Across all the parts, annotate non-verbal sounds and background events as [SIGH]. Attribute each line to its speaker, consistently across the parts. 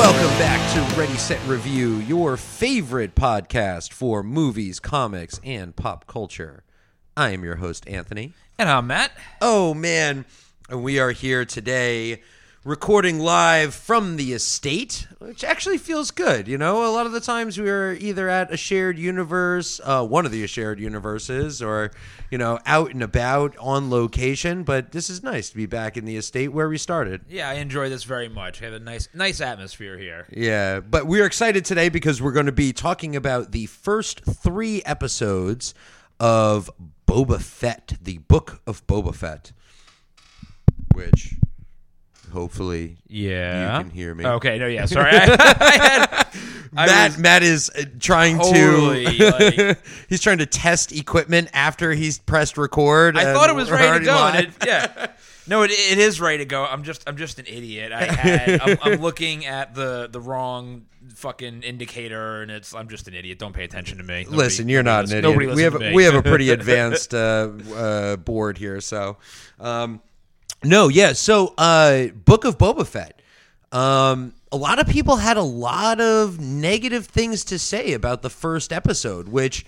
Speaker 1: Welcome back to Ready Set Review, your favorite podcast for movies, comics, and pop culture. I am your host, Anthony.
Speaker 2: And I'm Matt.
Speaker 1: Oh, man. And we are here today recording live from the estate, which actually feels good. You know, a lot of the times we are either at a shared universe, uh, one of the shared universes, or, you know, out and about on location. But this is nice to be back in the estate where we started.
Speaker 2: Yeah, I enjoy this very much. I have a nice nice atmosphere here.
Speaker 1: Yeah, but we're excited today because we're going to be talking about the first three episodes of Boba Fett, the Book of Boba Fett, which hopefully
Speaker 2: Yeah.
Speaker 1: you can hear me.
Speaker 2: Okay, no, yeah, sorry. I, [LAUGHS] [LAUGHS] I had, I
Speaker 1: Matt
Speaker 2: was
Speaker 1: Matt is uh, trying to [LAUGHS]
Speaker 2: like-
Speaker 1: he's trying to test equipment after he's pressed record.
Speaker 2: I
Speaker 1: and
Speaker 2: thought it was
Speaker 1: we're
Speaker 2: ready to
Speaker 1: already
Speaker 2: go. And
Speaker 1: live.
Speaker 2: it, yeah. No, it, it is ready to go. I'm just I'm just an idiot. I had I'm, I'm looking at the the wrong fucking indicator, and it's I'm just an idiot. Don't pay attention to me. Nobody-
Speaker 1: Listen, you're not an
Speaker 2: nobody
Speaker 1: idiot.
Speaker 2: listen-
Speaker 1: We have
Speaker 2: nobody to
Speaker 1: we have a pretty advanced uh, uh, board here, so um, no, yeah. So, uh, Book of Boba Fett. Um, a lot of people had a lot of negative things to say about the first episode, which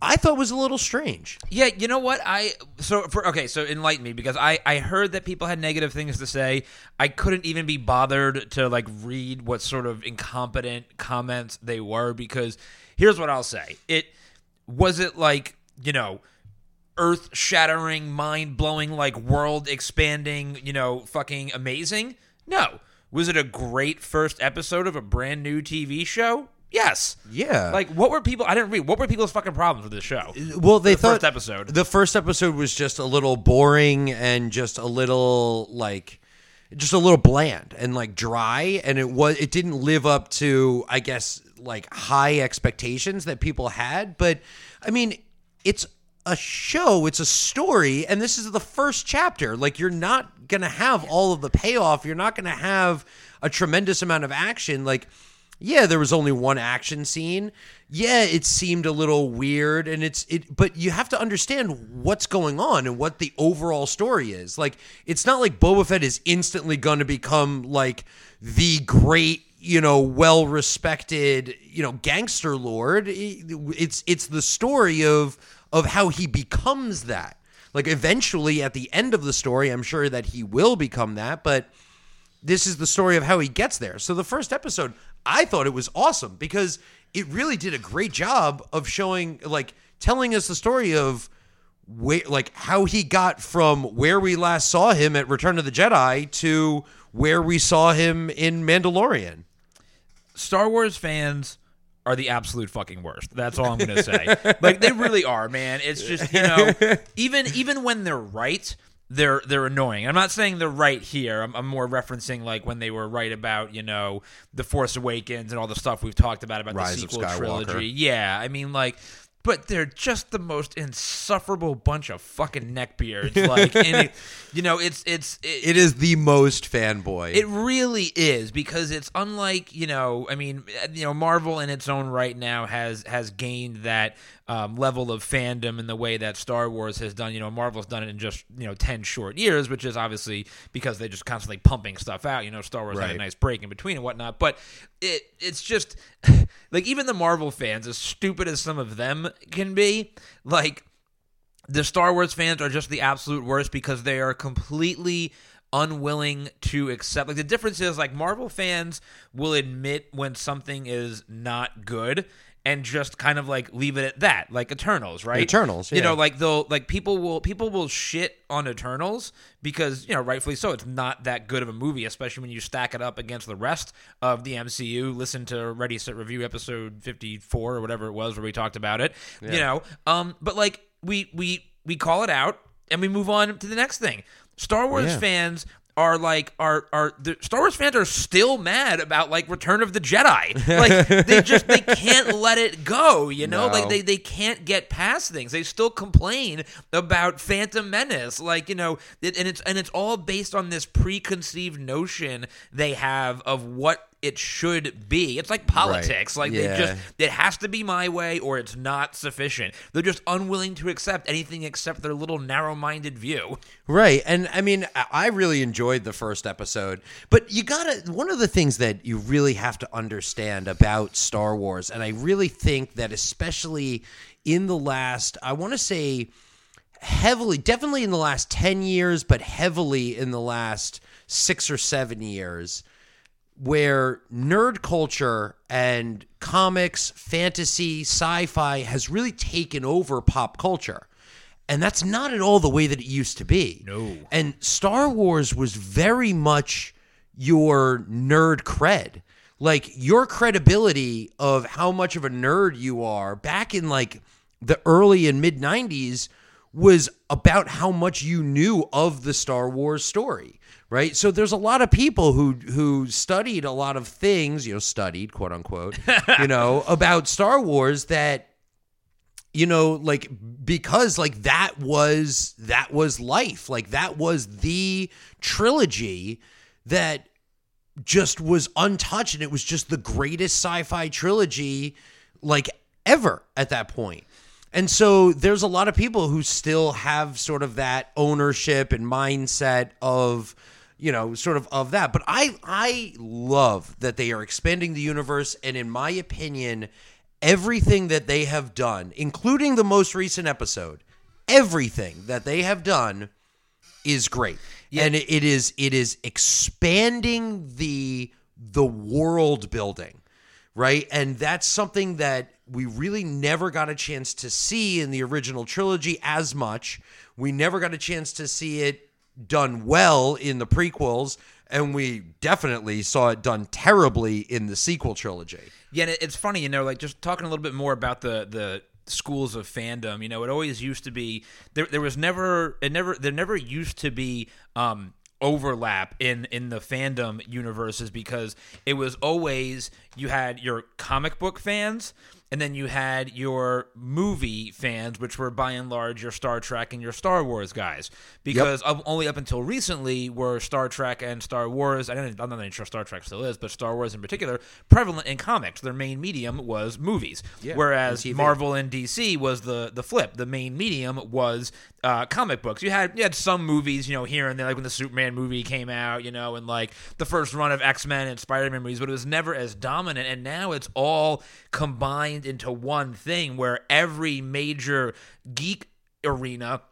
Speaker 1: I thought was a little strange.
Speaker 2: Yeah, you know what? I so for okay, so enlighten me because I I heard that people had negative things to say. I couldn't even be bothered to like read what sort of incompetent comments they were because here's what I'll say. It was it like, you know, earth-shattering, mind-blowing like world expanding, you know, fucking amazing? No. Was it a great first episode of a brand new TV show? Yes.
Speaker 1: Yeah,
Speaker 2: Like what were people I didn't read. What were people's fucking problems with this show?
Speaker 1: well, they
Speaker 2: the
Speaker 1: thought
Speaker 2: first episode.
Speaker 1: The first episode was just a little boring and just a little like just a little bland and like dry and it was it didn't live up to I guess like high expectations that people had, but I mean, it's a show, it's a story and this is the first chapter. Like you're not to have all of the payoff. You're not to have a tremendous amount of action like yeah, there was only one action scene. Yeah, it seemed a little weird and it's it but you have to understand what's going on and what the overall story is. Like it's not like Boba Fett is instantly to become like the great, you know, well-respected, you know, gangster lord. It's it's the story of of how he becomes that. Like eventually at the end of the story, I'm sure that he will become that, but this is the story of how he gets there. So the first episode, I thought it was awesome because it really did a great job of showing, like, telling us the story of where, like, how he got from where we last saw him at Return of the Jedi to where we saw him in Mandalorian.
Speaker 2: Star Wars fans are the absolute fucking worst. That's all I'm going to say. like they really are, man. It's just, you know, even even when they're right, they're they're annoying. I'm not saying they're right here. I'm, I'm more referencing like when they were right about, you know, The Force Awakens and all the stuff we've talked about about
Speaker 1: Rise
Speaker 2: the sequel trilogy. Yeah, I mean like but they're just the most insufferable bunch of fucking neckbeards. Like, and it, [LAUGHS] you know, it's it's it,
Speaker 1: It is the most fanboy.
Speaker 2: it really is because it's unlike you know. I mean, you know, Marvel in its own right now has has gained that um, level of fandom in the way that Star Wars has done. You know, Marvel's done it in just you know ten short years, which is obviously because they're just constantly pumping stuff out. You know, Star Wars had a nice break in between and whatnot, but it it's just [LAUGHS] like even the Marvel fans, as stupid as some of them can be, like the Star Wars fans are just the absolute worst because they are completely unwilling to accept like the difference is like Marvel fans will admit when something is not good and just kind of like leave it at that like Eternals right?
Speaker 1: Eternals,
Speaker 2: you know like they'll like people will people will shit on Eternals because you know rightfully so it's not that good of a movie especially when you stack it up against the rest of the MCU listen to Ready Set Review episode 54 or whatever it was where we talked about it you know? Um but like we we we call it out and we move on to the next thing. Star Wars
Speaker 1: Yeah.
Speaker 2: fans are like are are the Star Wars fans are still mad about like Return of the Jedi. Like [LAUGHS] they just they can't let it go, you know?
Speaker 1: No.
Speaker 2: Like they they can't get past things. They still complain about Phantom Menace. Like, you know, it, and it's and it's all based on this preconceived notion they have of what it should be. It's like politics. Like
Speaker 1: Yeah.
Speaker 2: they just it has to be my way or it's not sufficient. They're just unwilling to accept anything except their little narrow-minded view.
Speaker 1: Right. And I mean, I really enjoyed the first episode, but you gotta, one of the things that you really have to understand about Star Wars, and I really think that especially in the last, I wanna say heavily, definitely in the last 10 years, but heavily in the last six or seven years, where nerd culture and comics, fantasy, sci fi has really taken over pop culture. And that's not at all the way that it used to be.
Speaker 2: No.
Speaker 1: And Star Wars was very much your nerd cred. Like your credibility of how much of a nerd you are back in like the early and mid 90s was about how much you knew of the Star Wars story, right? So there's a lot of people who who studied a lot of things, you know, studied quote unquote, [LAUGHS] you know, about Star Wars that you know like because like that was that was life like that was the trilogy that just was untouched and it was just the greatest sci-fi trilogy like ever at that point and so there's a lot of people who still have sort of that ownership and mindset of you know sort of of that. But i i love that they are expanding the universe and in my opinion everything that they have done including the most recent episode everything that they have done is great. And it, it is it is expanding the the world building right? And that's something that we really never got a chance to see in the original trilogy as much. We never got a chance to see it done well in the prequels and we definitely saw it done terribly in the sequel trilogy
Speaker 2: Yeah, and it's funny, you know, like just talking a little bit more about the the schools of fandom. You know, it always used to be there. There was never it never there never used to be um, overlap in in the fandom universes because it was always you had your comic book fans. And then you had your movie fans, which were by and large your Star Trek and your Star Wars guys. Because up, only up until recently were Star Trek and Star Wars. I don't, I'm not even sure Star Trek still is, but Star Wars in particular prevalent in comics. Their main medium was movies,
Speaker 1: Yeah,
Speaker 2: whereas
Speaker 1: and
Speaker 2: Marvel and DC was the the flip. The main medium was uh, comic books. You had you had some movies, you know, here and there, like when the Superman movie came out, you know, and like the first run of X Men and Spider Man movies, but it was never as dominant. And now it's all combined into one thing, where every major geek arena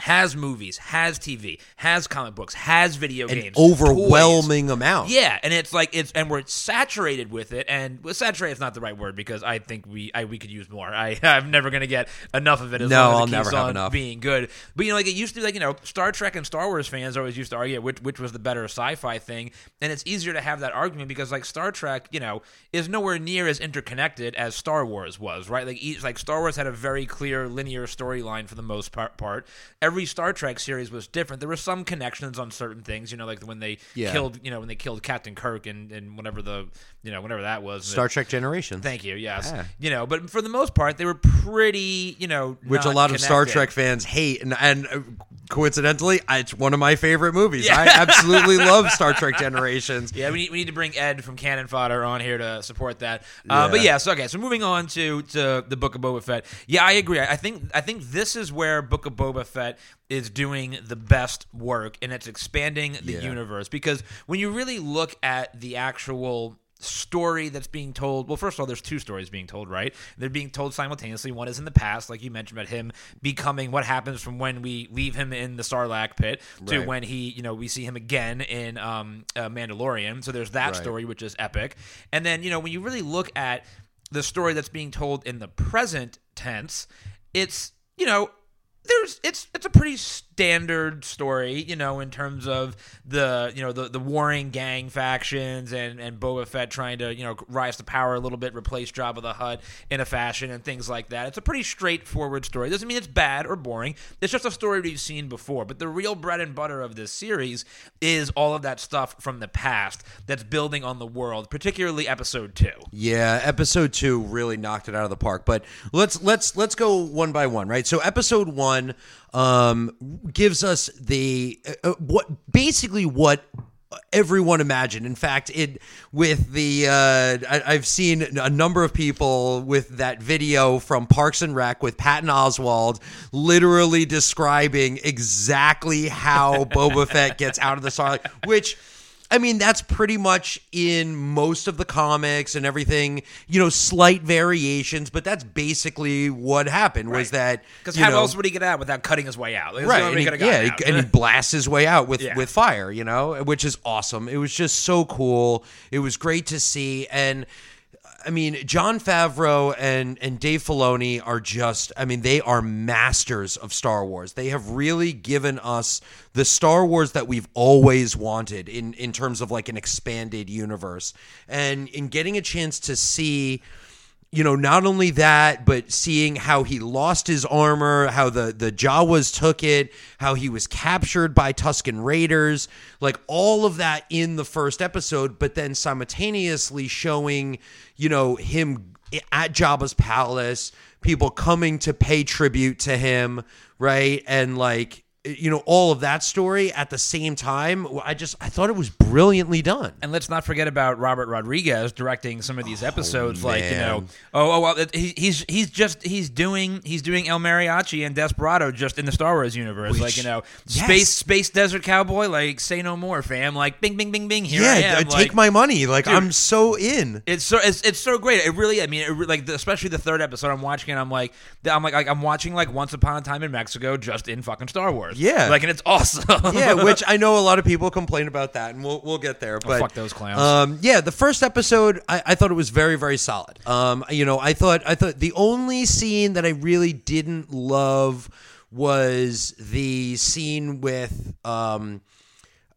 Speaker 2: has movies, has TV, has comic books, has video
Speaker 1: an
Speaker 2: games, toys.
Speaker 1: overwhelming amount
Speaker 2: Yeah, and it's like it's and we're saturated with it, and well, saturated is not the right word because I think we I, we could use more. I [LAUGHS] I'm never gonna get enough of it. As
Speaker 1: No,
Speaker 2: long as
Speaker 1: I'll
Speaker 2: it
Speaker 1: never
Speaker 2: keeps
Speaker 1: have
Speaker 2: on
Speaker 1: enough.
Speaker 2: being good. But you know, like it used to be like you know Star Trek and Star Wars fans always used to argue which which was the better sci-fi thing, and it's easier to have that argument because like Star Trek, you know, is nowhere near as interconnected as Star Wars was, right? Like each, like Star Wars had a very clear linear storyline for the most part. part. Every Star Trek series was different. There were some connections on certain things, you know, like when they
Speaker 1: Yeah.
Speaker 2: killed, you know, when they killed Captain Kirk and and whatever the, you know, whatever that was.
Speaker 1: star trek generations
Speaker 2: Thank you. Yes.
Speaker 1: Yeah.
Speaker 2: You know, but for the most part, they were pretty, you know,
Speaker 1: which a lot of Star. Trek fans hate, and, and uh, coincidentally, it's one of my favorite movies. I absolutely [LAUGHS] love Star Trek Generations.
Speaker 2: Yeah, we need, we need to bring Ed from Cannon Fodder on here to support that. Uh, But
Speaker 1: Yeah.
Speaker 2: yeah, so okay, so moving on to to the Book of Boba Fett. Yeah, I agree. I think I think this is where Book of Boba Fett is doing the best work, and it's expanding the
Speaker 1: Yeah.
Speaker 2: universe. Because when you really look at the actual story that's being told. Well first of all there's two stories being told right? They're being told simultaneously. One is in the past like you mentioned about him becoming what happens from when we leave him in the sarlacc pit to
Speaker 1: Right.
Speaker 2: when he you know we see him again in um uh, mandalorian. So there's that
Speaker 1: Right.
Speaker 2: story which is epic. And then you know when you really look at the story that's being told in the present tense it's you know there's it's it's a pretty standard story, you know, in terms of the you know the the warring gang factions and and Boba Fett trying to you know rise to power a little bit, replace Jabba the Hutt in a fashion and things like that. It's a pretty straightforward story. Doesn't mean it's bad or boring. It's just a story we've seen before. But the real bread and butter of this series is all of that stuff from the past that's building on the world, particularly Episode Two.
Speaker 1: Yeah, episode two really knocked it out of the park. But let's let's let's go one by one, right? So episode one um, gives us the uh, uh, what basically what everyone imagined. In fact, it with the uh, I, I've seen a number of people with that video from Parks and Rec with Patton Oswalt literally describing exactly how [LAUGHS] Boba Fett gets out of the Sarlacc, which. I mean, that's pretty much in most of the comics and everything. You know, slight variations, but that's basically what happened. Was that
Speaker 2: Because how
Speaker 1: know-
Speaker 2: else would he get out without cutting his way out? That's
Speaker 1: right? And he,
Speaker 2: he could've gotten
Speaker 1: yeah,
Speaker 2: out.
Speaker 1: and he blasts his way out with [LAUGHS]
Speaker 2: Yeah.
Speaker 1: with fire, you know, which is awesome. It was just so cool. It was great to see, and I mean, Jon Favreau and and Dave Filoni are just, I mean, they are masters of Star Wars. They have really given us the Star Wars that we've always wanted in in terms of like an expanded universe, and in getting a chance to see you know, not only that, but seeing how he lost his armor, how the the Jawas took it, how he was captured by Tuscan Raiders, like all of that in the first episode, but then simultaneously showing, you know, him at Jabba's palace, people coming to pay tribute to him, right? And like Eh, you know all of that story at the same time i just i thought it was brilliantly done
Speaker 2: And let's not forget about Robert Rodriguez directing some of these oh, episodes. like you know, oh, oh well, he, he's he's just he's doing he's doing El Mariachi and Desperado just in the Star Wars universe. like you know,
Speaker 1: yes.
Speaker 2: space space desert cowboy. Like say no more, fam. Like bing bing bing bing. Here I
Speaker 1: yeah
Speaker 2: am.
Speaker 1: Uh, take
Speaker 2: like,
Speaker 1: my money like i'm so in
Speaker 2: It's so it's, it's so great. It really, I mean, it, like the, especially the third episode. I'm watching, and I'm like, I'm like, like, I'm watching like Once Upon a Time in Mexico, just in fucking Star Wars.
Speaker 1: Yeah.
Speaker 2: like, and it's awesome.
Speaker 1: yeah, [LAUGHS] which I know a lot of people complain about that, and we'll we'll get there. But
Speaker 2: fuck those clowns.
Speaker 1: Um, yeah, the first episode, I, I thought it was very very solid. Um, you know, I thought I thought the only scene that I really didn't love was the scene with um.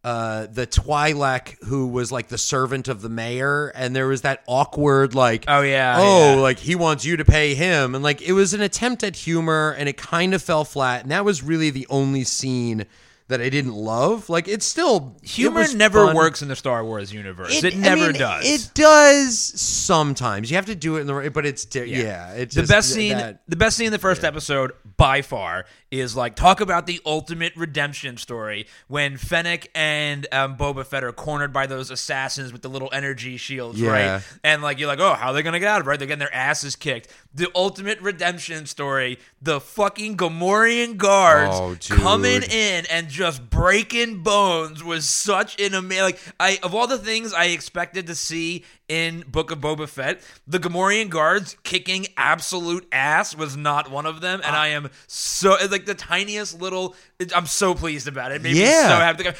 Speaker 1: Uh, the Twi'lek who was like the servant of the mayor, and there was that awkward like,
Speaker 2: Oh, yeah,
Speaker 1: oh,
Speaker 2: yeah.
Speaker 1: like he wants you to pay him, and like it was an attempt at humor, and it kind of fell flat, and that was really the only scene that I didn't love. Like it's still
Speaker 2: humor
Speaker 1: was
Speaker 2: never
Speaker 1: fun.
Speaker 2: works in the Star Wars universe. It,
Speaker 1: I
Speaker 2: never
Speaker 1: mean,
Speaker 2: does.
Speaker 1: It does sometimes. You have to do it in the right, but it's di- yeah. it's
Speaker 2: the
Speaker 1: just
Speaker 2: best scene,
Speaker 1: that-
Speaker 2: the best scene in the first episode by far is like talk about the ultimate redemption story when Fennec and um, Boba Fett are cornered by those assassins with the little energy shields,
Speaker 1: Yeah.
Speaker 2: right? And like you're like, oh, how are they gonna get out of it? Right? They're getting their asses kicked. The ultimate redemption story: the fucking Gamorrean guards
Speaker 1: Oh,
Speaker 2: coming in and just breaking bones was such an amazing. Like I, of all the things I expected to see in Book of Boba Fett, the Gamorrean guards kicking absolute ass was not one of them, and uh, I am so like the tiniest little. It, I'm so pleased about it. it made me
Speaker 1: Yeah.
Speaker 2: so happy to go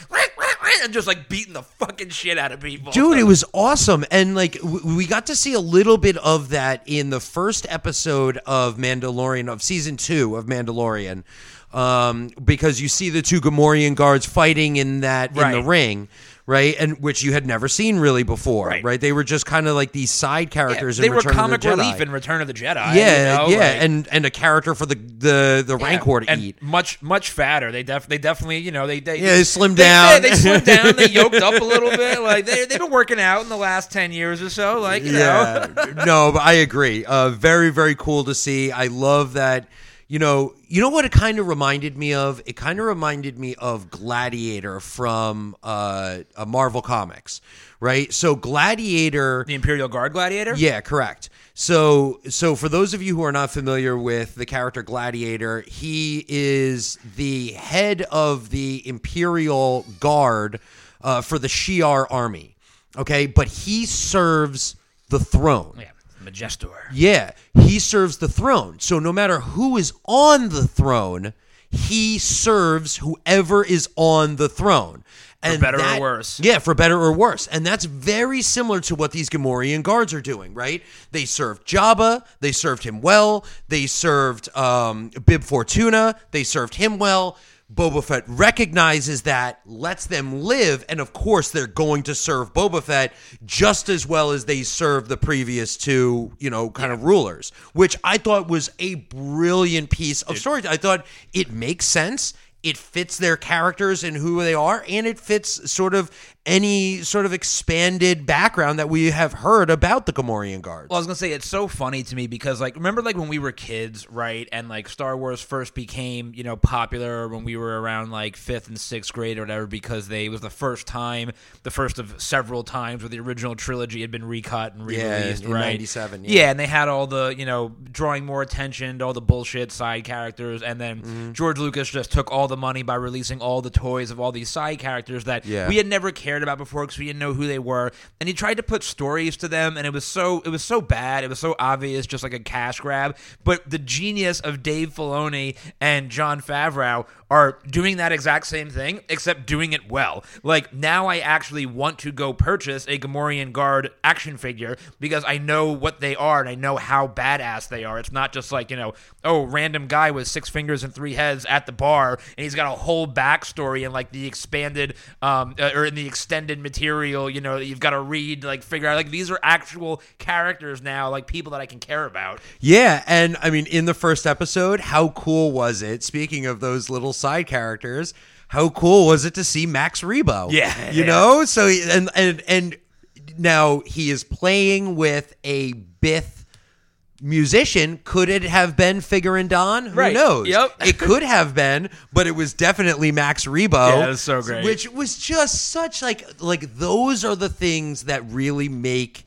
Speaker 2: and just like beating the fucking shit out of people,
Speaker 1: dude it was awesome. And like w- we got to see a little bit of that in the first episode of mandalorian of season two of mandalorian um, because you see the two Gamorrean guards fighting in that in the
Speaker 2: Right.
Speaker 1: ring right and which you had never seen really before
Speaker 2: Right.
Speaker 1: right, they were just kind of like these side
Speaker 2: Yeah,
Speaker 1: characters
Speaker 2: they
Speaker 1: in
Speaker 2: were
Speaker 1: Return
Speaker 2: comic
Speaker 1: of the
Speaker 2: relief in Return of the Jedi.
Speaker 1: yeah
Speaker 2: you know,
Speaker 1: yeah
Speaker 2: like-
Speaker 1: and and a character for the the the rancor to
Speaker 2: and
Speaker 1: eat
Speaker 2: much much fatter. They def they definitely you know they they
Speaker 1: Yeah, they slimmed
Speaker 2: they-
Speaker 1: down.
Speaker 2: They, they slimmed down. They [LAUGHS] yoked up a little bit. Like they they've been working out in the last ten years or so. Like you know.
Speaker 1: no but i agree uh very very cool to see i love that you know you know what it kind of reminded me of it kind of reminded me of gladiator from uh, uh marvel comics right so gladiator
Speaker 2: The Imperial Guard Gladiator.
Speaker 1: yeah, correct. So, so for those of you who are not familiar with the character Gladiator, he is the head of the Imperial Guard uh, for the Shi'ar army. Okay, but he serves the throne.
Speaker 2: Yeah, Majestor.
Speaker 1: Yeah, he serves the throne. So no matter who is on the throne, he serves whoever is on the throne. And
Speaker 2: better or worse.
Speaker 1: Yeah, for better or worse. And that's very similar to what these Gamorrean guards are doing, right? They served Jabba, they served him well, they served um, Bib Fortuna, they served him well. Boba Fett recognizes that, lets them live, and of course they're going to serve Boba Fett just as well as they served the previous two, you know, kind of rulers, which I thought was a brilliant piece of story. I thought it makes sense it fits their characters and who they are, and it fits sort of any sort of expanded background that we have heard about the Gamorrean guards.
Speaker 2: Well, I was gonna say it's so funny to me because like remember like when we were kids, right? And like Star Wars first became you know popular when we were around like fifth and sixth grade or whatever because they was the first time, the first of several times where the original trilogy had been recut and re-released,
Speaker 1: in
Speaker 2: right?
Speaker 1: 97, yeah.
Speaker 2: yeah, and they had all the you know drawing more attention to all the bullshit side characters, and then
Speaker 1: Mm-hmm.
Speaker 2: George Lucas just took all the money by releasing all the toys of all these side characters that
Speaker 1: Yeah.
Speaker 2: we had never cared about before because we didn't know who they were. And he tried to put stories to them and it was so it was so bad it was so obvious just like a cash grab. But the genius of Dave Filoni and Jon Favreau are doing that exact same thing except doing it well. Like now I actually want to go purchase a Gamorrean guard action figure because I know what they are and I know how badass they are. It's not just like you know oh random guy with six fingers and three heads at the bar and he's got a whole backstory and like the expanded um uh, or in the extended material you know that you've got to read like figure out like these are actual characters now like people that I can care about
Speaker 1: Yeah, and I mean, in the first episode, how cool was it? Speaking of those little side characters, how cool was it to see Max Rebo?
Speaker 2: Yeah.
Speaker 1: you know. So and and and now he is playing with a Bith musician. Could it have been Figrin D'an? Who
Speaker 2: Right.
Speaker 1: knows?
Speaker 2: Yep. [LAUGHS]
Speaker 1: it could have been, but it was definitely Max Rebo.
Speaker 2: Yeah, that's so great.
Speaker 1: Which was just such like like those are the things that really make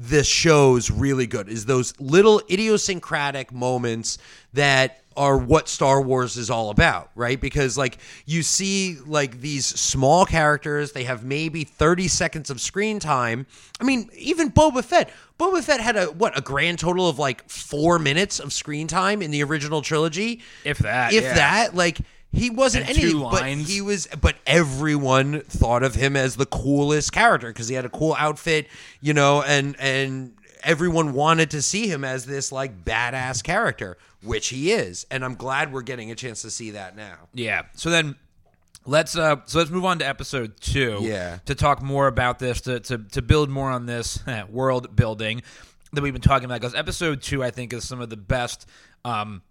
Speaker 1: the shows really good is those little idiosyncratic moments that are what Star Wars is all about, right? Because like you see like these small characters, they have maybe 30 seconds of screen time. I mean, even Boba Fett. Boba Fett had a what, a grand total of like 4 minutes of screen time in the original trilogy.
Speaker 2: If that,
Speaker 1: If
Speaker 2: yeah.
Speaker 1: that, like he wasn't
Speaker 2: And
Speaker 1: anything, but he was. But everyone thought of him as the coolest character because he had a cool outfit, you know, and and everyone wanted to see him as this like badass character, which he is. And I'm glad we're getting a chance to see that now.
Speaker 2: Yeah. So then let's uh so let's move on to episode 2
Speaker 1: Yeah.
Speaker 2: to talk more about this to to to build more on this [LAUGHS] world building that we've been talking about cuz episode 2 I think is some of the best um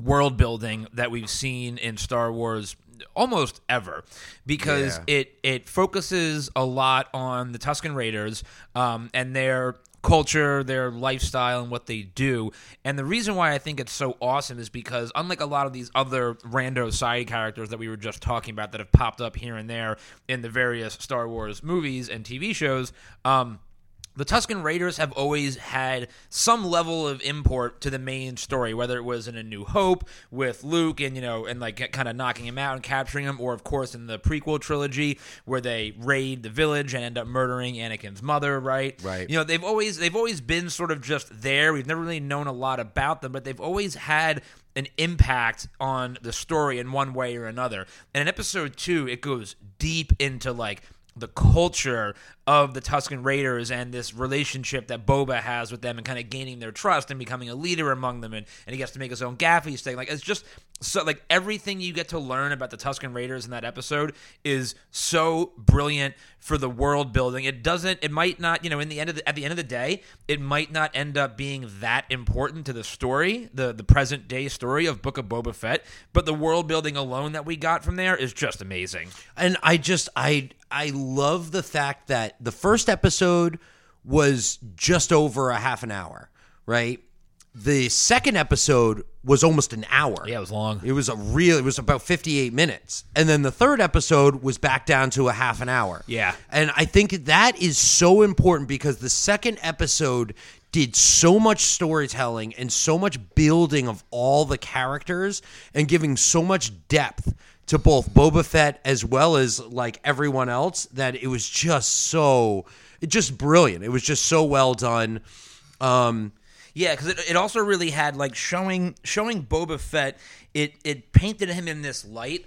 Speaker 2: world building that we've seen in Star Wars almost ever because
Speaker 1: Yeah.
Speaker 2: it it focuses a lot on the Tuscan Raiders um, and their culture, their lifestyle, and what they do. And the reason why I think it's so awesome is because unlike a lot of these other rando side characters that we were just talking about that have popped up here and there in the various Star Wars movies and TV shows, um, the Tuscan Raiders have always had some level of import to the main story, whether it was in A New Hope with Luke and you know and like kind of knocking him out and capturing him, or of course in the prequel trilogy where they raid the village and end up murdering Anakin's mother. Right.
Speaker 1: Right.
Speaker 2: You know they've always they've always been sort of just there. We've never really known a lot about them, but they've always had an impact on the story in one way or another. And in episode two, it goes deep into like the culture of the Tuscan Raiders and this relationship that Boba has with them and kind of gaining their trust and becoming a leader among them and, and he gets to make his own gaffi thing. Like it's just so like everything you get to learn about the Tuscan Raiders in that episode is so brilliant for the world building. It doesn't it might not, you know, in the end of the, at the end of the day, it might not end up being that important to the story, the the present day story of Book of Boba Fett, but the world building alone that we got from there is just amazing.
Speaker 1: And I just I I love the fact that the first episode was just over a half an hour, right? The second episode was almost an hour.
Speaker 2: Yeah, it was long.
Speaker 1: It was a real. It was about fifty-eight minutes, and then the third episode was back down to a half an hour.
Speaker 2: Yeah.
Speaker 1: and I think that is so important because the second episode did so much storytelling and so much building of all the characters and giving so much depth to both Boba Fett as well as like everyone else that it was just so just brilliant. It was just so well done. Um,
Speaker 2: Yeah, because it, it also really had like showing showing Boba Fett. It it painted him in this light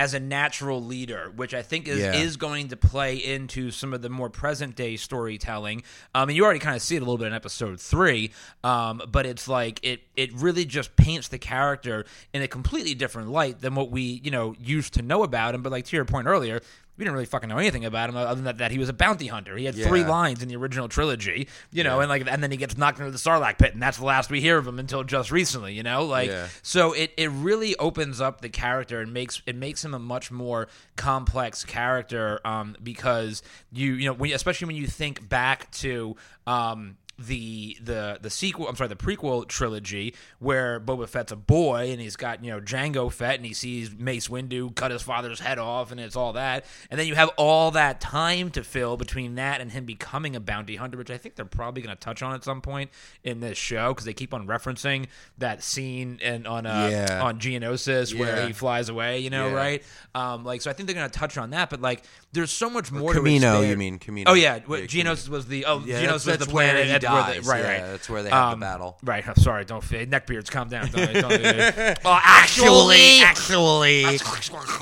Speaker 2: as a natural leader, which I think is
Speaker 1: Yeah.
Speaker 2: is going to play into some of the more present day storytelling. Um, and you already kind of see it a little bit in episode three. Um, but it's like it it really just paints the character in a completely different light than what we you know used to know about him. But like to your point earlier. We didn't really fucking know anything about him other than that, that he was a bounty hunter. He had three lines in the original trilogy, you know,
Speaker 1: Yeah.
Speaker 2: and like and then he gets knocked into the Sarlacc pit, and that's the last we hear of him until just recently, you know, like
Speaker 1: Yeah.
Speaker 2: so it, it really opens up the character and makes it makes him a much more complex character um, because you you know when, especially when you think back to um, the the the sequel I'm sorry the prequel trilogy where Boba Fett's a boy and he's got you know Jango Fett and he sees Mace Windu cut his father's head off and it's all that and then you have all that time to fill between that and him becoming a bounty hunter which I think they're probably going to touch on at some point in this show because they keep on referencing that scene and on uh,
Speaker 1: Yeah.
Speaker 2: on Geonosis where he flies away you know
Speaker 1: Yeah.
Speaker 2: right um like so I think they're going to touch on that but like there's so much more to
Speaker 1: Camino, you mean, Camino.
Speaker 2: oh yeah,
Speaker 1: Yeah,
Speaker 2: Geonosis was the oh
Speaker 1: Yeah,
Speaker 2: Geonosis
Speaker 1: that's-
Speaker 2: was the
Speaker 1: that's where
Speaker 2: planet
Speaker 1: he
Speaker 2: at where the- right
Speaker 1: Yeah,
Speaker 2: right
Speaker 1: that's where they have
Speaker 2: Um,
Speaker 1: the battle.
Speaker 2: right I'm sorry don't neckbeards calm down don't, don't, [LAUGHS]
Speaker 1: Well, actually, actually,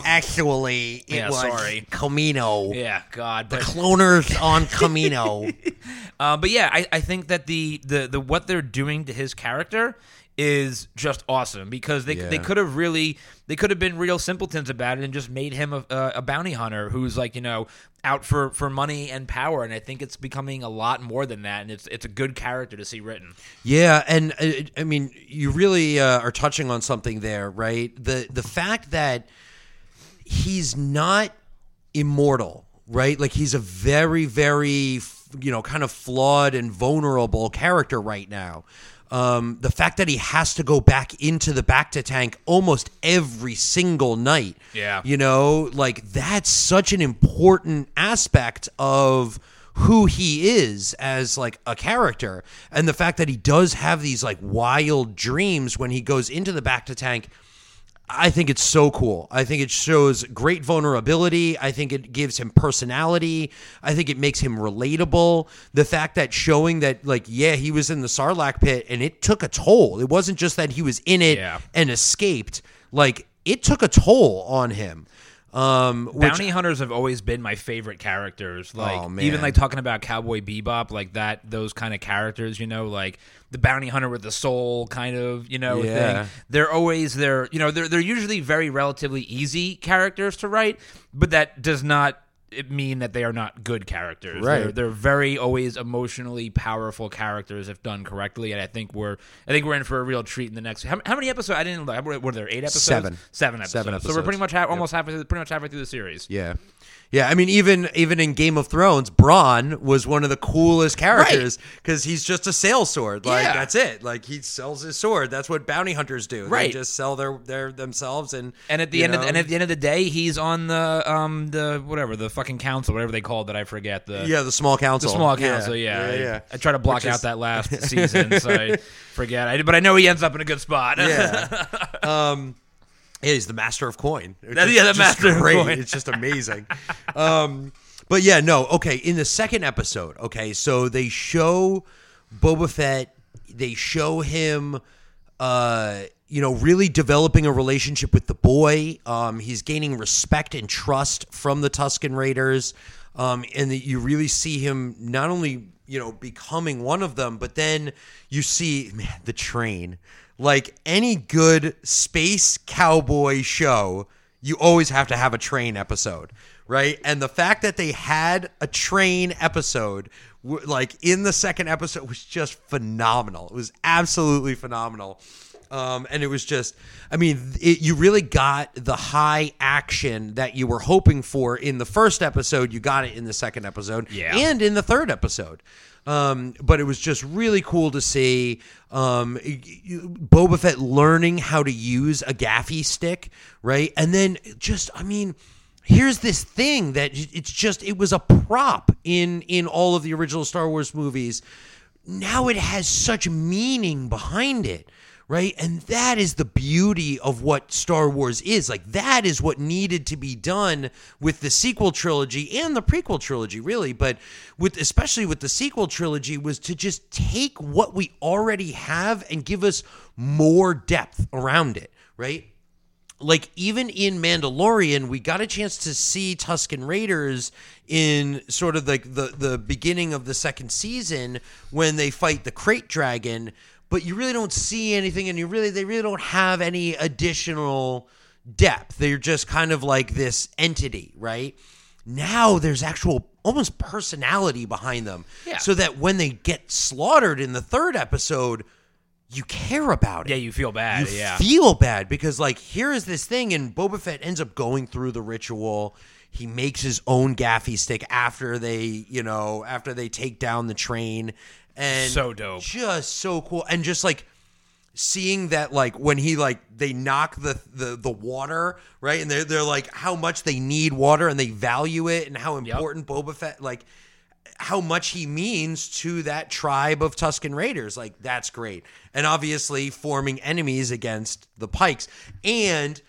Speaker 1: actually, it
Speaker 2: Yeah,
Speaker 1: was
Speaker 2: sorry.
Speaker 1: Camino.
Speaker 2: yeah God
Speaker 1: The cloners on [LAUGHS] Camino.
Speaker 2: Uh, but yeah, I, I think that the, the the what they're doing to his character is just awesome because they they could have really they could have been real simpletons about it and just made him a, a, a bounty hunter who's like you know out for, for money and power and I think it's becoming a lot more than that and it's it's a good character to see written.
Speaker 1: Yeah, and uh, I mean, you really uh, are touching on something there, right? The the fact that he's not immortal, right? Like he's a very, very, you know, kind of flawed and vulnerable character right now. Um, the fact that he has to go back into the bacta tank almost every single night.
Speaker 2: Yeah.
Speaker 1: You know, like that's such an important aspect of who he is as like a character and the fact that he does have these like wild dreams when he goes into the bacta tank I think it's so cool. I think it shows great vulnerability. I think it gives him personality. I think it makes him relatable. The fact that showing that, like, yeah, he was in the Sarlacc pit and it took a toll. It wasn't just that he was in it
Speaker 2: Yeah.
Speaker 1: and escaped. Like, it took a toll on him. Um, which,
Speaker 2: Bounty hunters have always been my favorite characters. Like
Speaker 1: Oh, man.
Speaker 2: even like talking about Cowboy Bebop, like that those kind of characters, you know, like the bounty hunter with the soul kind of, you know,
Speaker 1: Yeah.
Speaker 2: thing. They're always they're you know, they're they're usually very relatively easy characters to write, but that does not it mean that they are not good characters.
Speaker 1: Right.
Speaker 2: They're, they're very always emotionally powerful characters if done correctly, and I think we're I think we're in for a real treat in the next. How, how many episodes? I didn't. look. Were, there eight episodes?
Speaker 1: Seven.
Speaker 2: Seven episodes.
Speaker 1: Seven
Speaker 2: So we're pretty much ha- almost halfway through, pretty much halfway through the series.
Speaker 1: yeah. Yeah, I mean, even even in Game of Thrones, Bronn was one of the coolest characters because he's just a sales sword. Like
Speaker 2: Yeah.
Speaker 1: that's it. Like he sells his sword. That's what bounty hunters do. They
Speaker 2: Right.
Speaker 1: just sell their their themselves and
Speaker 2: And at the end of the, and at the end of the day, he's on the um the whatever the fucking council, whatever they called that I forget the
Speaker 1: yeah, the small council.
Speaker 2: the small council. Yeah,
Speaker 1: yeah,
Speaker 2: I,
Speaker 1: yeah.
Speaker 2: I try to block
Speaker 1: Which
Speaker 2: out that last [LAUGHS] season, so I forget. I, but I know he ends up in a good spot.
Speaker 1: yeah. [LAUGHS] Um, he's the master of coin. It's just-
Speaker 2: yeah, the master of coin.
Speaker 1: It's just amazing. [LAUGHS] um, but yeah, no. Okay, in the second episode, okay, so they show Boba Fett. They show him, uh, you know, really developing a relationship with the boy. Um, he's gaining respect and trust from the Tuscan Raiders, um, and that you really see him not only you know becoming one of them, but then you see man, the train. Like any good space cowboy show, you always have to have a train episode, right? And the fact that they had a train episode, like in the second episode, was just phenomenal. It was absolutely phenomenal. Um, and it was just, I mean, it, you really got the high action that you were hoping for in the first episode. You got it in the second episode,
Speaker 2: Yeah.
Speaker 1: and in the third episode. Um, but it was just really cool to see um, Boba Fett learning how to use a gaffi stick, right? And then just, I mean, here's this thing that it's just it was a prop in in all of the original Star Wars movies. Now it has such meaning behind it. Right. And that is the beauty of what Star Wars is. Like, that is what needed to be done with the sequel trilogy and the prequel trilogy, really. But with, especially with the sequel trilogy, was to just take what we already have and give us more depth around it. Right like even in Mandalorian, we got a chance to see Tuscan Raiders in sort of like the, the beginning of the second season when they fight the krayt dragon, but you really don't see anything and you really they really don't have any additional depth. They're just kind of like this entity, right? now there's actual almost personality behind them.
Speaker 2: Yeah.
Speaker 1: So that when they get slaughtered in the third episode, you care about it
Speaker 2: Yeah, you feel bad.
Speaker 1: you
Speaker 2: yeah.
Speaker 1: feel bad because like here is this thing and Boba Fett ends up going through the ritual. He makes his own gaffi stick after they, you know, after they take down the train and
Speaker 2: So dope.
Speaker 1: Just so cool and just like seeing that like when he like they knock the the, the water, right? And they're they're like how much they need water and they value it and how important Boba Fett like how much he means to that tribe of Tuscan Raiders. Like, that's great. And obviously, forming enemies against the Pikes. And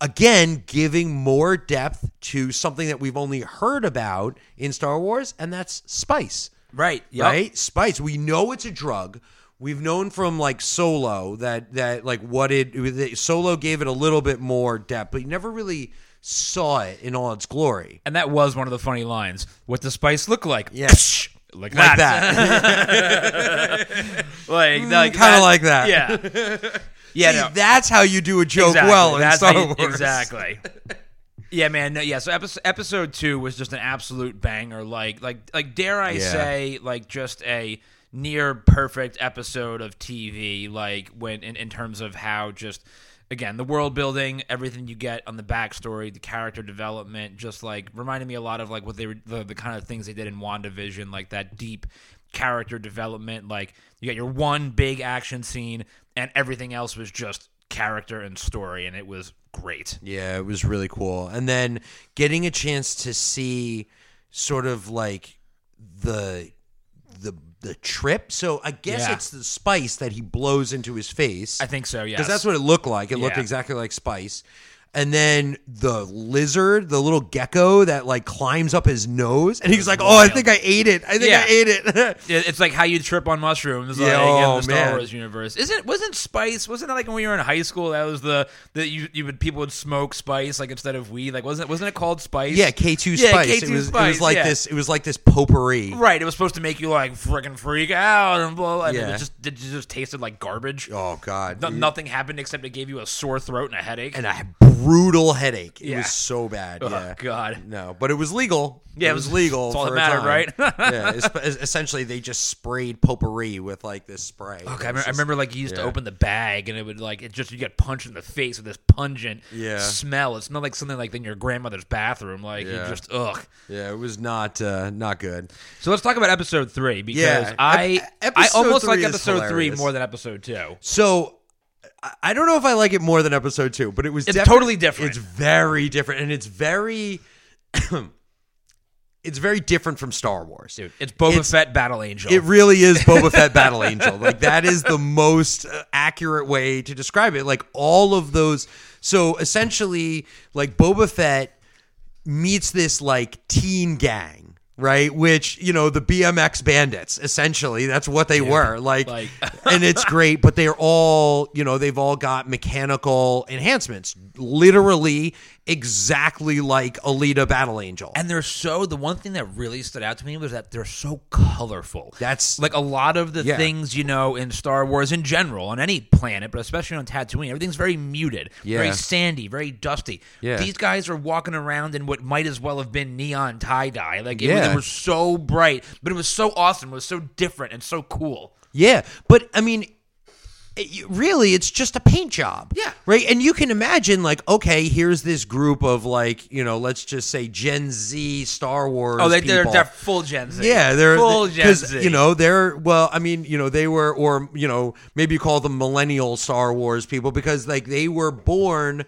Speaker 1: again, giving more depth to something that we've only heard about in Star Wars, and that's spice.
Speaker 2: right. Yep.
Speaker 1: Right? Spice. We know it's a drug. We've known from like Solo that that like what it Solo gave it a little bit more depth, but you never really saw it in all its glory.
Speaker 2: And that was one of the funny lines. What does spice look like?
Speaker 1: Yes.
Speaker 2: Like
Speaker 1: Like
Speaker 2: that.
Speaker 1: that. [LAUGHS]
Speaker 2: like, mm, like
Speaker 1: kind of like that.
Speaker 2: Yeah. [LAUGHS] Yeah.
Speaker 1: See,
Speaker 2: no.
Speaker 1: that's how you do a joke
Speaker 2: exactly.
Speaker 1: well in Star
Speaker 2: you-
Speaker 1: Wars.
Speaker 2: Exactly. Yeah, man. No, yeah. So episode episode two was just an absolute banger. Like, like, like. Dare I
Speaker 1: Yeah.
Speaker 2: say, like, just a near perfect episode of TV. Like, when in, in terms of how just again the world building, everything you get on the backstory, the character development, just like reminded me a lot of like what they were the, the kind of things they did in WandaVision, like that deep character development. Like you got your one big action scene, and everything else was just character and story, and it was great.
Speaker 1: Yeah, it was really cool. And then getting a chance to see sort of like the the the trip. So I guess
Speaker 2: Yeah.
Speaker 1: it's the spice that he blows into his face.
Speaker 2: I think so. Yeah,
Speaker 1: because that's what it looked like. It looked
Speaker 2: Yeah.
Speaker 1: exactly like spice. And then the lizard, the little gecko that like climbs up his nose, and he's like, "Oh, I think I ate it. I think
Speaker 2: Yeah.
Speaker 1: I ate it." [LAUGHS]
Speaker 2: It- It's like how you trip on mushrooms,
Speaker 1: Yeah,
Speaker 2: like in
Speaker 1: oh,
Speaker 2: the Star
Speaker 1: man.
Speaker 2: Wars universe. Isn't wasn't spice? Wasn't it like when we were in high school? That was the that you you would people would smoke spice like instead of weed. Like wasn't it wasn't it called spice?
Speaker 1: yeah, K two
Speaker 2: Yeah,
Speaker 1: spice.
Speaker 2: K2
Speaker 1: it was it was like
Speaker 2: yeah.
Speaker 1: this. It was like this potpourri.
Speaker 2: Right, it was supposed to make you like freaking freak out and blah. blah
Speaker 1: Yeah.
Speaker 2: it just it just tasted like garbage.
Speaker 1: Oh God,
Speaker 2: No- nothing happened except it gave you a sore throat and a headache.
Speaker 1: and a brutal headache. It
Speaker 2: Yeah.
Speaker 1: was so bad.
Speaker 2: oh
Speaker 1: yeah.
Speaker 2: God.
Speaker 1: No, but it was legal.
Speaker 2: Yeah,
Speaker 1: it
Speaker 2: it
Speaker 1: was
Speaker 2: was-
Speaker 1: legal.
Speaker 2: that's all that mattered, right?
Speaker 1: yeah, [LAUGHS] es- essentially they just sprayed potpourri with like this spray.
Speaker 2: Okay, I, remember, I remember like you used
Speaker 1: yeah.
Speaker 2: to open the bag and it would like it just you get punched in the face with this pungent
Speaker 1: Yeah.
Speaker 2: smell. It smelled like something like in your grandmother's bathroom. Like
Speaker 1: Yeah.
Speaker 2: you just ugh.
Speaker 1: Yeah, it was not uh, not good.
Speaker 2: So let's talk about episode three because I
Speaker 1: ep-
Speaker 2: I almost like episode three more than episode two.
Speaker 1: So I- don't know if I like it more than episode two, but it was
Speaker 2: It's
Speaker 1: defi-
Speaker 2: totally different.
Speaker 1: It's very different, and it's very. [CLEARS THROAT] it's very different from Star Wars.
Speaker 2: Dude, it's Boba
Speaker 1: It's-
Speaker 2: Fett Battle Angel.
Speaker 1: It really is Boba [LAUGHS] Fett Battle Angel. Like that is the most uh, accurate way to describe it. Like all of those. So essentially, like Boba Fett meets this like teen gang, right? Which you know the BMX bandits. Essentially, that's what they were. Like,
Speaker 2: like- [LAUGHS]
Speaker 1: and it's great. But they're all you know they've all got mechanical enhancements, literally exactly like Alita Battle Angel.
Speaker 2: and they're so the one thing that really stood out to me was that they're so colorful.
Speaker 1: That's-
Speaker 2: like a lot of the
Speaker 1: Yeah.
Speaker 2: things you know in Star Wars in general on any planet, but especially on Tatooine, everything's very muted,
Speaker 1: Yeah.
Speaker 2: very sandy, very dusty.
Speaker 1: Yeah.
Speaker 2: These guys are walking around in what might as well have been neon tie dye. Like it,
Speaker 1: Yeah.
Speaker 2: was, it was so bright, but it was so awesome. It was so different and so cool.
Speaker 1: Yeah, but I mean, really, it's just a paint job.
Speaker 2: Yeah.
Speaker 1: Right. And you can imagine, like, okay, here's this group of, like, you know, let's just say Gen Z Star Wars.
Speaker 2: Oh, they, they're, they're full Gen Z.
Speaker 1: Yeah, they're
Speaker 2: full Gen Z.
Speaker 1: you know they're well. I mean, you know they were, or you know maybe you call them millennial Star Wars people because like they were born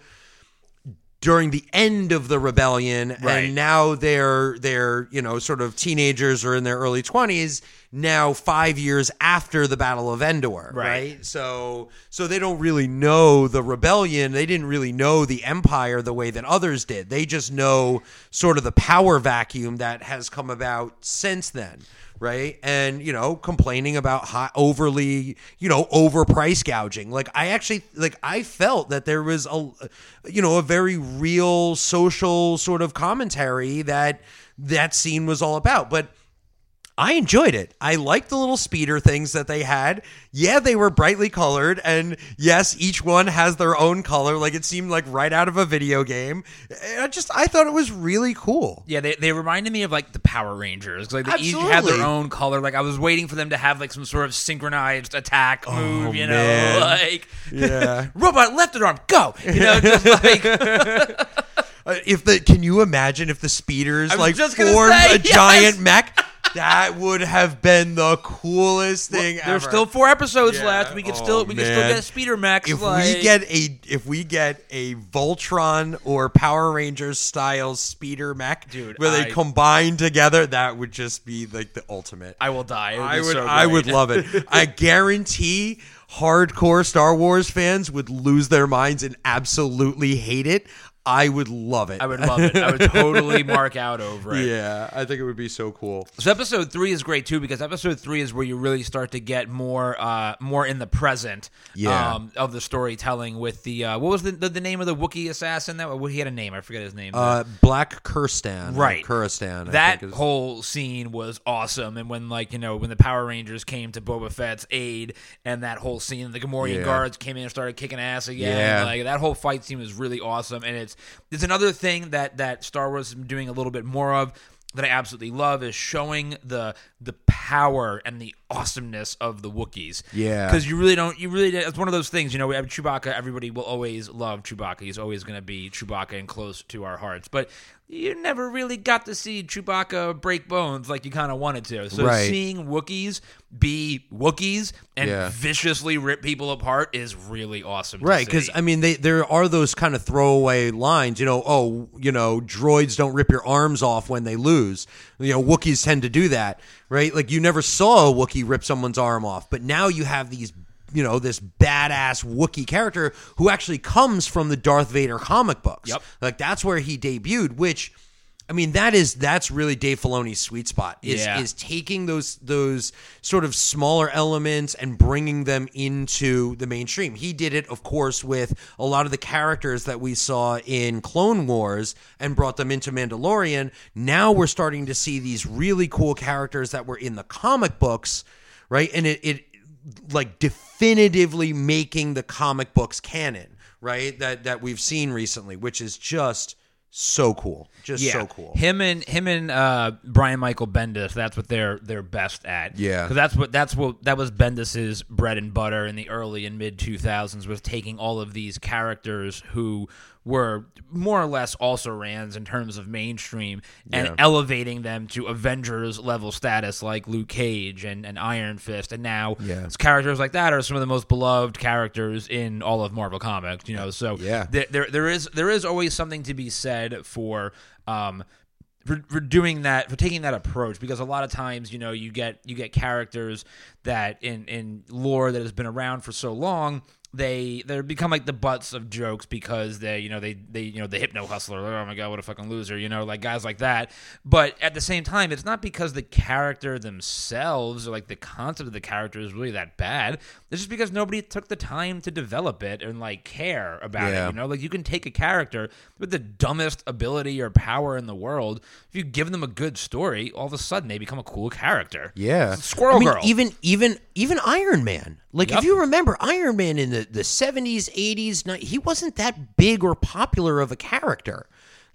Speaker 1: during the end of the rebellion,
Speaker 2: Right.
Speaker 1: and now they're they're you know sort of teenagers or in their early twenties now, five years after the Battle of Endor,
Speaker 2: Right.
Speaker 1: right? So so they don't really know the rebellion. They didn't really know the empire the way that others did. They just know sort of the power vacuum that has come about since then. Right. And, you know, complaining about high, overly, you know, over price gouging. Like, I actually, like, I felt that there was a, you know, a very real social sort of commentary that that scene was all about. But I enjoyed it. I liked the little speeder things that they had. Yeah, they were brightly colored, and yes, each one has their own color. Like it seemed like right out of a video game. I just I thought it was really cool.
Speaker 2: Yeah, they, they reminded me of like the Power Rangers. Like they each had their own color. Like I was waiting for them to have like some sort of synchronized attack move, you know, [LAUGHS] like
Speaker 1: Yeah. [LAUGHS]
Speaker 2: robot left arm, go. You know, just [LAUGHS] like
Speaker 1: Uh, if the can you imagine if the speeders like formed
Speaker 2: say,
Speaker 1: a
Speaker 2: yes.
Speaker 1: giant mech? That would have been the coolest thing ever.
Speaker 2: there's still four episodes
Speaker 1: Yeah.
Speaker 2: left. We can
Speaker 1: Oh,
Speaker 2: still we can still
Speaker 1: man.
Speaker 2: get speeder Max.
Speaker 1: if
Speaker 2: like,
Speaker 1: we get a if we get a Voltron or Power Rangers style speeder mech,
Speaker 2: Dude,
Speaker 1: where
Speaker 2: I-
Speaker 1: they combine together, that would just be like the ultimate.
Speaker 2: I will die. Would
Speaker 1: I would
Speaker 2: so
Speaker 1: I would love it. [LAUGHS] I guarantee hardcore Star Wars fans would lose their minds and absolutely hate it. I would love it.
Speaker 2: I would love it. I would totally [LAUGHS] mark out over it.
Speaker 1: Yeah, I think it would be so cool.
Speaker 2: So episode three is great too because episode three is where you really start to get more, uh, more in the present,
Speaker 1: Yeah.
Speaker 2: um, of the storytelling. With the uh, what was the, the the name of the Wookiee assassin? That he had a name. I forget his name.
Speaker 1: Uh, Black Kurstan,
Speaker 2: Right.
Speaker 1: Kuristan. I
Speaker 2: that whole scene was awesome, and when like you know when the Power Rangers came to Boba Fett's aid, and that whole scene, the Gamorrean
Speaker 1: Yeah.
Speaker 2: guards came in and started kicking ass again.
Speaker 1: Yeah.
Speaker 2: Like that whole fight scene was really awesome, and it's it's another thing that that Star Wars is doing a little bit more of that I absolutely love is showing the the power and the awesomeness of the Wookiees.
Speaker 1: Yeah.
Speaker 2: because you really don't. You really. It's one of those things. You know, we have Chewbacca. Everybody will always love Chewbacca. He's always going to be Chewbacca and close to our hearts. But you never really got to see Chewbacca break bones like you kind of wanted to. So
Speaker 1: Right.
Speaker 2: seeing Wookiees be Wookiees and
Speaker 1: Yeah.
Speaker 2: viciously rip people apart is really awesome.
Speaker 1: Right, because. I mean, they there are those kind of throwaway lines. You know, oh, you know, droids don't rip your arms off when they lose. You know, Wookiees tend to do that, right? Like you never saw a Wookiee rip someone's arm off, but now you have these, you know, this badass Wookiee character who actually comes from the Darth Vader comic books.
Speaker 2: Yep.
Speaker 1: like that's where he debuted, which. I mean that is that's really Dave Filoni's sweet spot is
Speaker 2: Yeah.
Speaker 1: is taking those those sort of smaller elements and bringing them into the mainstream. He did it, of course, with a lot of the characters that we saw in Clone Wars and brought them into Mandalorian. Now we're starting to see these really cool characters that were in the comic books, right? And it, it like definitively making the comic books canon, right? That that we've seen recently, which is just so cool, just so cool.
Speaker 2: Him and him and uh, Brian Michael Bendis. That's what they're they're best at.
Speaker 1: Yeah.
Speaker 2: because that's what that's what that was Bendis's bread and butter in the early and mid two thousands was taking all of these characters who were more or less also rans in terms of mainstream and
Speaker 1: Yeah.
Speaker 2: elevating them to Avengers level status like Luke Cage and, and Iron Fist and now
Speaker 1: Yeah.
Speaker 2: characters like that are some of the most beloved characters in all of Marvel Comics. You know, so
Speaker 1: Yeah.
Speaker 2: there, there there is there is always something to be said for um for, for doing that for taking that approach because a lot of times you know you get you get characters that in in lore that has been around for so long they they become like the butts of jokes because they you know they they you know the hypno hustler oh my god what a fucking loser you know like guys like that but at the same time it's not because the character themselves or like the concept of the character is really that bad it's just because nobody took the time to develop it and like care about
Speaker 1: Yeah.
Speaker 2: it you know like you can take a character with the dumbest ability or power in the world if you give them a good story all of a sudden they become a cool character
Speaker 1: Yeah,
Speaker 2: Squirrel
Speaker 1: I mean,
Speaker 2: Girl.
Speaker 1: Even even even Iron Man. Like
Speaker 2: Yep.
Speaker 1: if you remember Iron Man in the the seventies, eighties, he wasn't that big or popular of a character.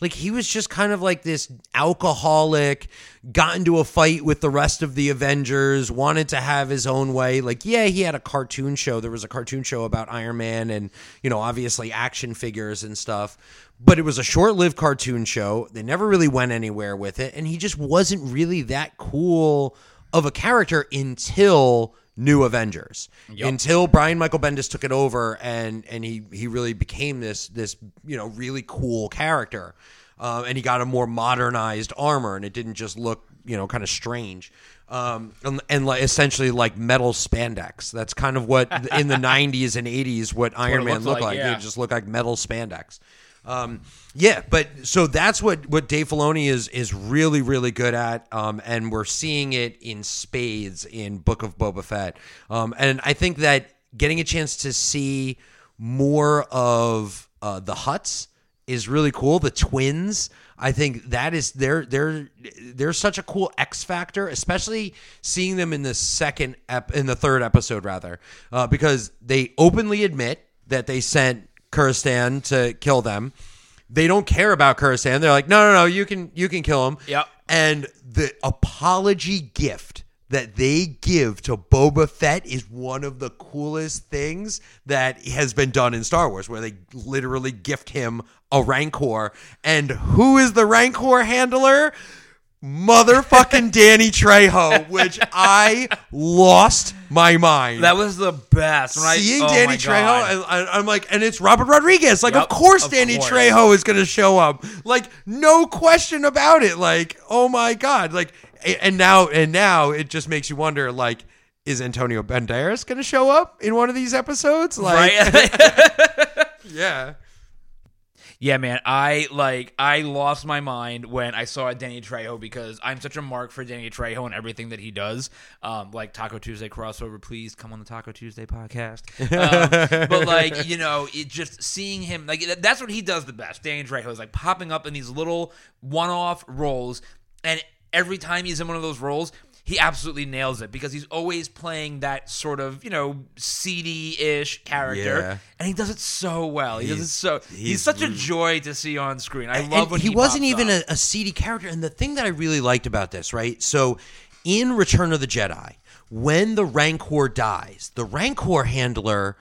Speaker 1: Like he was just kind of like this alcoholic, got into a fight with the rest of the Avengers, wanted to have his own way. Like yeah, he had a cartoon show. There was a cartoon show about Iron Man and you know obviously action figures and stuff. But it was a short-lived cartoon show. They never really went anywhere with it, and he just wasn't really that cool of a character until New Avengers. Until Brian Michael Bendis took it over and and he he really became this this you know really cool character. Uh, and he got a more modernized armor, and it didn't just look you know kind of strange. Um, and, and like essentially like metal spandex. That's kind of what in the [LAUGHS] '90s and '80s what Iron
Speaker 2: it
Speaker 1: Man
Speaker 2: looked
Speaker 1: looked
Speaker 2: like,
Speaker 1: like.
Speaker 2: yeah.
Speaker 1: It just looked like metal spandex. Um, yeah, but so that's what what Dave Filoni is is really really good at, um, and we're seeing it in spades in Book of Boba Fett. Um, and I think that getting a chance to see more of uh, the Hutts is really cool. The twins, I think that is they're they're they're such a cool X factor, especially seeing them in the second ep, in the third episode rather, uh, because they openly admit that they sent Kurstan to kill them. They don't care about Kurstan. They're like, no, no, no, you can you can kill him.
Speaker 2: Yep.
Speaker 1: And the apology gift that they give to Boba Fett is one of the coolest things that has been done in Star Wars, where they literally gift him a Rancor. And who is the Rancor handler? Motherfucking Danny Trejo, which I lost my mind.
Speaker 2: That was the best. When I-
Speaker 1: Seeing
Speaker 2: oh
Speaker 1: Danny
Speaker 2: my
Speaker 1: Trejo,
Speaker 2: God.
Speaker 1: I, I, I'm like, and it's Robert Rodriguez. Like,
Speaker 2: Yep,
Speaker 1: of course,
Speaker 2: of
Speaker 1: Danny
Speaker 2: course.
Speaker 1: Trejo is going to show up. Like, no question about it. Like, oh my god. Like, a- and now, and now, it just makes you wonder. Like, is Antonio Banderas going to show up in one of these episodes? Like,
Speaker 2: right? [LAUGHS]
Speaker 1: yeah,
Speaker 2: Yeah, man, I like I lost my mind when I saw Danny Trejo because I'm such a mark for Danny Trejo and everything that he does. Um, like Taco Tuesday crossover, please come on the Taco Tuesday podcast. Um, [LAUGHS] but like you know, it just seeing him like that's what he does the best. Danny Trejo is like popping up in these little one-off roles, and every time he's in one of those roles. He absolutely nails it because he's always playing that sort of, you know, seedy-ish character,
Speaker 1: Yeah.
Speaker 2: and he does it so well. He does it
Speaker 1: He's-
Speaker 2: so. He's,
Speaker 1: he's
Speaker 2: such a joy to see on screen. I
Speaker 1: And
Speaker 2: love when
Speaker 1: he,
Speaker 2: he,
Speaker 1: wasn't even a, a seedy character. And the thing that I really liked about this, right? So, in Return of the Jedi, when the Rancor dies, the Rancor handler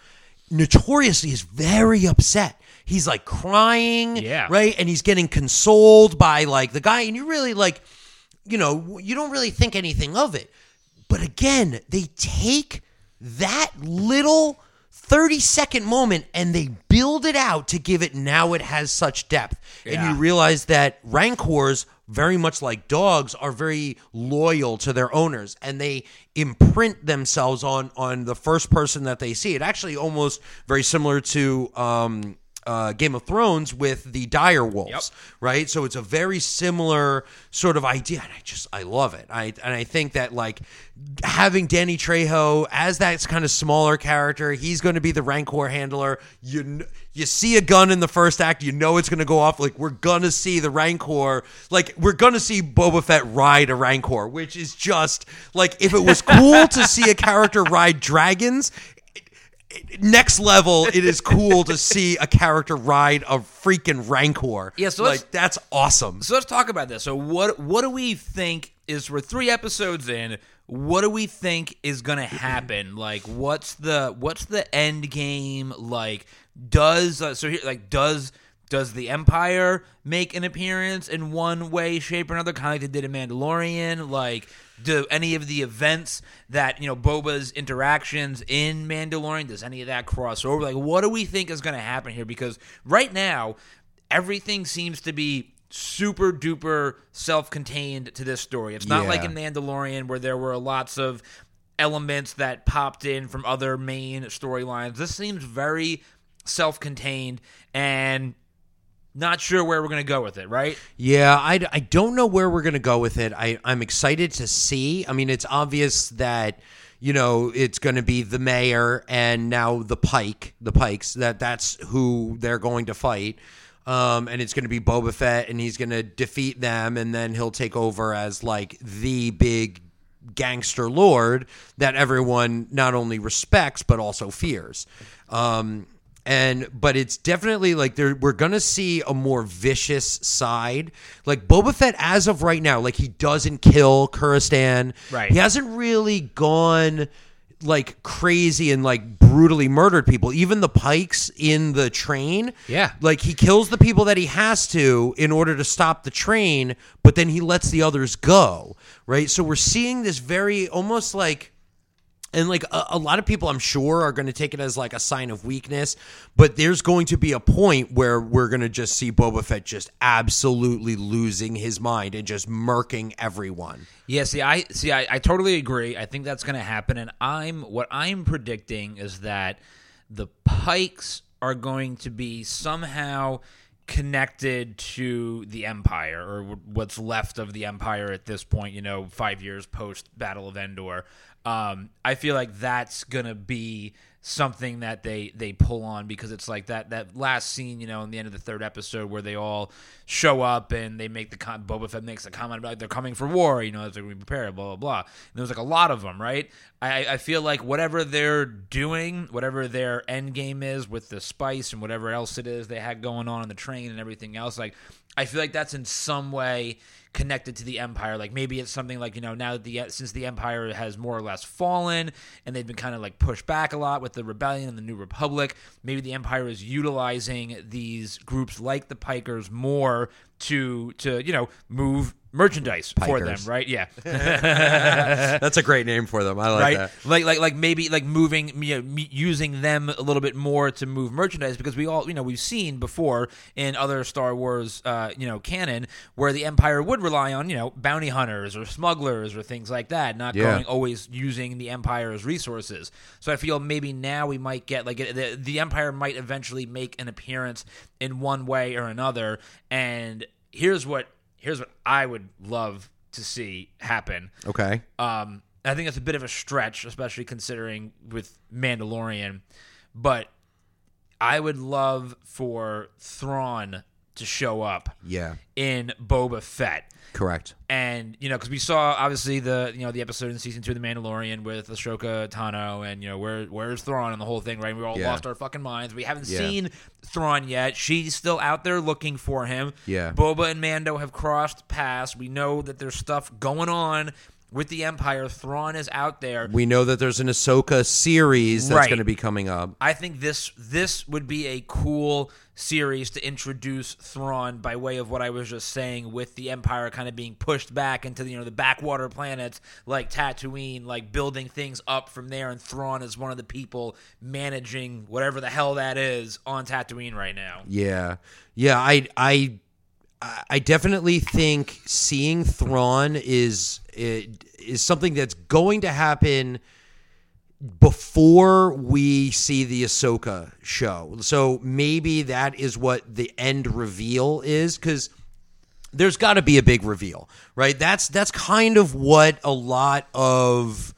Speaker 1: notoriously is very upset. He's like crying,
Speaker 2: Yeah.
Speaker 1: right, and he's getting consoled by like the guy, and you really like, you know, you don't really think anything of it. But again, they take that little 30 second moment and they build it out to give it now it has such depth. And you realize that rancors, very much like dogs, are very loyal to their owners and they imprint themselves on on the first person that they see. It actually almost very similar to um uh, Game of Thrones with the dire wolves,
Speaker 2: Yep.
Speaker 1: right? So it's a very similar sort of idea, and I just I love it. I and I think that like having Danny Trejo as that kind of smaller character, he's going to be the Rancor handler. You you see a gun in the first act, you know it's going to go off. Like we're gonna see the Rancor, like we're gonna see Boba Fett ride a Rancor, which is just like if it was cool to see a character ride dragons next level it is cool to see a character ride a freaking rancor
Speaker 2: Yeah, so
Speaker 1: like that's awesome
Speaker 2: So let's talk about this. So what what do we think is we're three episodes in? What do we think is going to happen? Like what's the what's the end game? Like does uh, so here like does does the Empire make an appearance in one way, shape, or another, kind of like they did in Mandalorian? Like, do any of the events that you know Boba's interactions in Mandalorian does any of that cross over? Like, what do we think is going to happen here? Because right now, everything seems to be super duper self-contained to this story. It's not
Speaker 1: Yeah.
Speaker 2: like in Mandalorian where there were lots of elements that popped in from other main storylines. This seems very self-contained and not sure where we're going to go with it, right?
Speaker 1: yeah I, I don't know where we're gonna go with it I, i'm excited to see i mean it's obvious that you know it's going to be the mayor and now the pike the pikes that that's who they're going to fight um, and it's going to be Boba Fett, and he's going to defeat them, and then he'll take over as like the big gangster lord that everyone not only respects but also fears. Um, and but it's definitely like there we're gonna see a more vicious side. Like Boba Fett, as of right now, like he doesn't kill Kuristan.
Speaker 2: Right.
Speaker 1: He hasn't really gone like crazy and like brutally murdered people. Even the pikes in the train.
Speaker 2: Yeah.
Speaker 1: Like he kills the people that he has to in order to stop the train, but then he lets the others go. Right. So we're seeing this very almost like and like a, a lot of people i'm sure are going to take it as like a sign of weakness but there's going to be a point where we're going to just see boba fett just absolutely losing his mind and just murking everyone
Speaker 2: Yeah, see, I see, I, I totally agree. I think that's going to happen, and I'm what I'm predicting is that the Pikes are going to be somehow connected to the Empire or what's left of the Empire at this point. You know, five years post Battle of Endor. Um, I feel like that's to be something that they they pull on because it's like that that last scene, you know, in the end of the third episode where they all show up and they make the con- Boba Fett makes a comment about like they're coming for war, you know, they're to be prepared, blah blah blah. And there was like a lot of them, right? I I feel like whatever they're doing, whatever their end game is with the spice and whatever else it is they had going on on the train and everything else, like I feel like that's in some way connected to the empire. Like maybe it's something like you know now that the since the empire has more or less fallen and they've been kind of like pushed back a lot with the rebellion and the new republic maybe the empire is utilizing these groups like the pikers more to to you know move merchandise for them right yeah [LAUGHS] [LAUGHS]
Speaker 1: That's a great name for them. I like
Speaker 2: right
Speaker 1: that.
Speaker 2: like like like maybe like moving you know, using them a little bit more to move merchandise because we all you know we've seen before in other star wars uh you know canon where the empire would rely on you know bounty hunters or smugglers or things like that not
Speaker 1: Yeah.
Speaker 2: going always using the empire's resources so i feel maybe now we might get like the, the empire might eventually make an appearance in one way or another and here's what here's what i would love to see happen
Speaker 1: Okay.
Speaker 2: um, I think it's a bit of a stretch, especially considering with Mandalorian. But I would love for Thrawn to show up
Speaker 1: Yeah.
Speaker 2: in Boba Fett.
Speaker 1: Correct.
Speaker 2: And you know, because we saw obviously the you know the episode in season two of The Mandalorian with Ahsoka Tano, and you know where where's Thrawn and the whole thing, right? We all
Speaker 1: Yeah.
Speaker 2: lost our fucking minds. We haven't
Speaker 1: Yeah.
Speaker 2: seen Thrawn yet. She's still out there looking for him.
Speaker 1: Yeah.
Speaker 2: Boba and Mando have crossed paths. We know that there's stuff going on with the Empire. Thrawn is out there.
Speaker 1: We know that there's an Ahsoka series that's
Speaker 2: Right.
Speaker 1: going to be coming up.
Speaker 2: I think this this would be a cool series to introduce Thrawn by way of what I was just saying with the Empire kind of being pushed back into the you know the backwater planets like Tatooine, like building things up from there, and Thrawn is one of the people managing whatever the hell that is on Tatooine right now.
Speaker 1: Yeah, yeah. I I I definitely think seeing Thrawn is is something that's going to happen before we see the Ahsoka show. So maybe that is what the end reveal is because there's got to be a big reveal, right? That's that's kind of what a lot of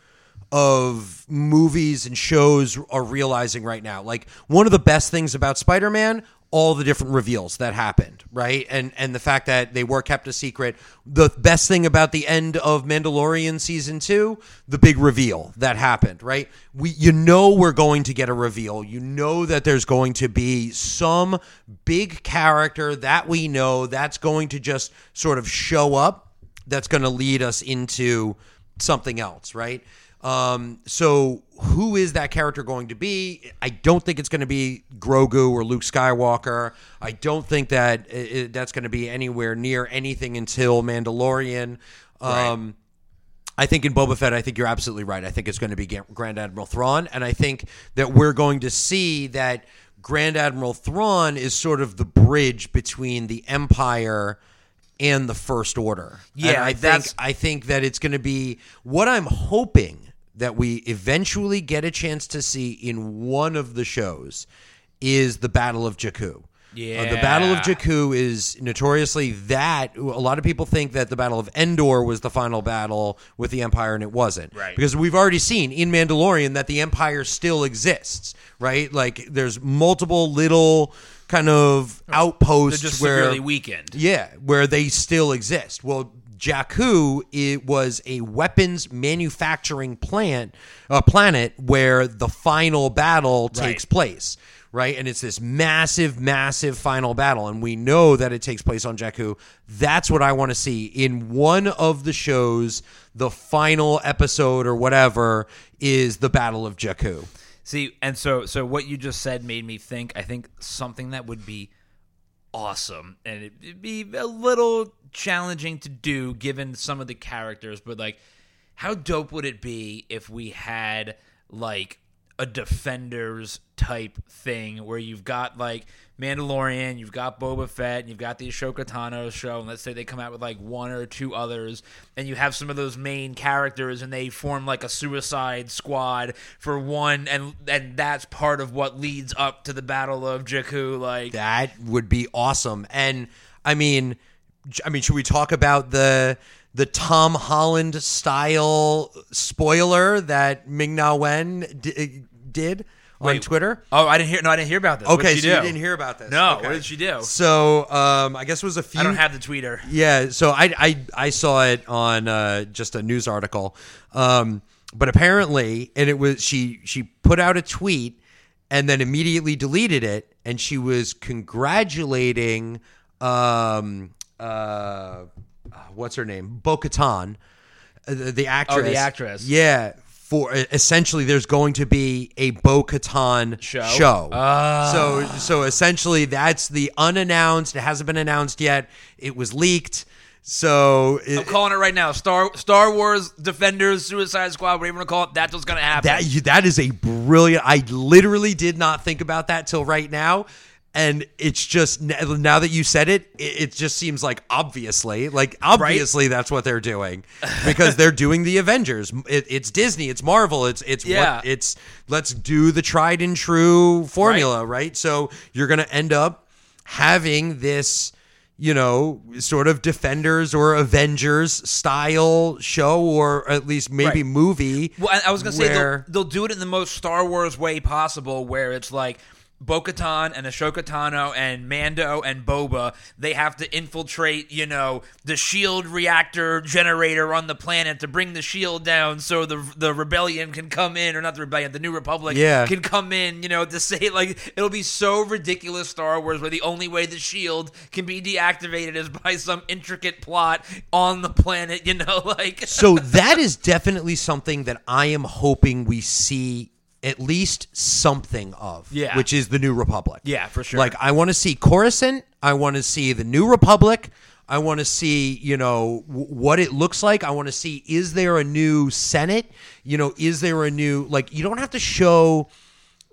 Speaker 1: of movies and shows are realizing right now. Like one of the best things about Spider-Man, all the different reveals that happened, right? And and the fact that they were kept a secret. The best thing about the end of Mandalorian season 2, the big reveal that happened, right? We you know we're going to get a reveal. You know that there's going to be some big character that we know that's going to just sort of show up that's going to lead us into something else, right? Um, so who is that character going to be? I don't think it's going to be Grogu or Luke Skywalker. I don't think that i i- that's going to be anywhere near anything until Mandalorian. Um, I think in Boba Fett, I think you're absolutely right. I think it's going to be Grand Admiral Thrawn, and I think that we're going to see that Grand Admiral Thrawn is sort of the bridge between the Empire and the First Order.
Speaker 2: Yeah,
Speaker 1: and I think I think that it's going to be what I'm hoping that we eventually get a chance to see in one of the shows is the Battle of Jakku. Uh, the Battle of
Speaker 2: Yeah.
Speaker 1: Jakku is notoriously that. A lot of people think that the Battle of Endor was the final battle with the Empire, and it wasn't.
Speaker 2: Right.
Speaker 1: Because we've already seen in Mandalorian that the Empire still exists, right? Like there's multiple little kind of outposts
Speaker 2: They're just
Speaker 1: where
Speaker 2: severely weakened.
Speaker 1: yeah, where they still exist. Well, Jakku it was a weapons manufacturing plant, uh, planet where the final battle takes place. Right, and it's this massive, massive final battle, and we know that it takes place on Jakku. That's what I want to see in one of the shows. The final episode or whatever is the Battle of Jakku.
Speaker 2: See, and so so what you just said made me think. I think something that would be awesome, and it'd be a little challenging to do given some of the characters, but like, how dope would it be if we had like a defenders type thing where you've got like Mandalorian, you've got Boba Fett, and you've got the Ahsoka Tano show, and let's say they come out with like one or two others, and you have some of those main characters, and they form like a Suicide Squad for one, and and that's part of what leads up to the Battle of Jakku. Like,
Speaker 1: That would be awesome. And I mean, I mean, should we talk about the the Tom Holland style spoiler that Ming Na Wen d- did on
Speaker 2: Wait,
Speaker 1: Twitter.
Speaker 2: Oh, I didn't hear. No, I didn't hear about this.
Speaker 1: Okay,
Speaker 2: she
Speaker 1: so you didn't hear about this.
Speaker 2: No,
Speaker 1: Okay.
Speaker 2: what did she do?
Speaker 1: So um, I guess it was a few.
Speaker 2: I don't have the tweeter.
Speaker 1: Yeah, so I I, I saw it on uh, just a news article, um, but apparently, and it was she she put out a tweet and then immediately deleted it, and she was congratulating um uh what's her name Bo-Katan, uh, the, the actress.
Speaker 2: actress.
Speaker 1: Yeah. For essentially, there's going to be a Bo-Katan
Speaker 2: Show?
Speaker 1: show.
Speaker 2: Ah.
Speaker 1: So so essentially that's the unannounced. It hasn't been announced yet. It was leaked. So it,
Speaker 2: I'm calling it right now. Star Star Wars Defenders Suicide Squad, whatever you want to call it. That's what's gonna happen.
Speaker 1: that that is a brilliant. I literally did not think about that till right now. And it's just now that you said it, it, just seems like obviously, like obviously that's what they're doing because they're doing the Avengers. It, it's Disney, it's Marvel, it's it's
Speaker 2: Yeah.
Speaker 1: what it's let's do the tried and true formula, right? So you're gonna end up having this you know, sort of Defenders or Avengers style show, or at least maybe
Speaker 2: Right.
Speaker 1: movie.
Speaker 2: Well, I- I was gonna say they'll, they'll do it in the most Star Wars way possible, where it's like Bo-Katan and Ahsoka Tano and Mando and Boba. They have to infiltrate, you know, the shield reactor generator on the planet to bring the shield down, so the the rebellion can come in, or not the rebellion, the New Republic
Speaker 1: Yeah.
Speaker 2: can come in. You know, to say like it'll be so ridiculous Star Wars, where the only way the shield can be deactivated is by some intricate plot on the planet. You know, [LAUGHS] like
Speaker 1: so that is definitely something that I am hoping we see at least something of.
Speaker 2: Yeah.
Speaker 1: Which is the New Republic.
Speaker 2: Yeah, for sure.
Speaker 1: Like I want to see Coruscant. I want to see the New Republic. I want to see, you know, w- what it looks like. I want to see is there a new Senate? You know, is there a new like you don't have to show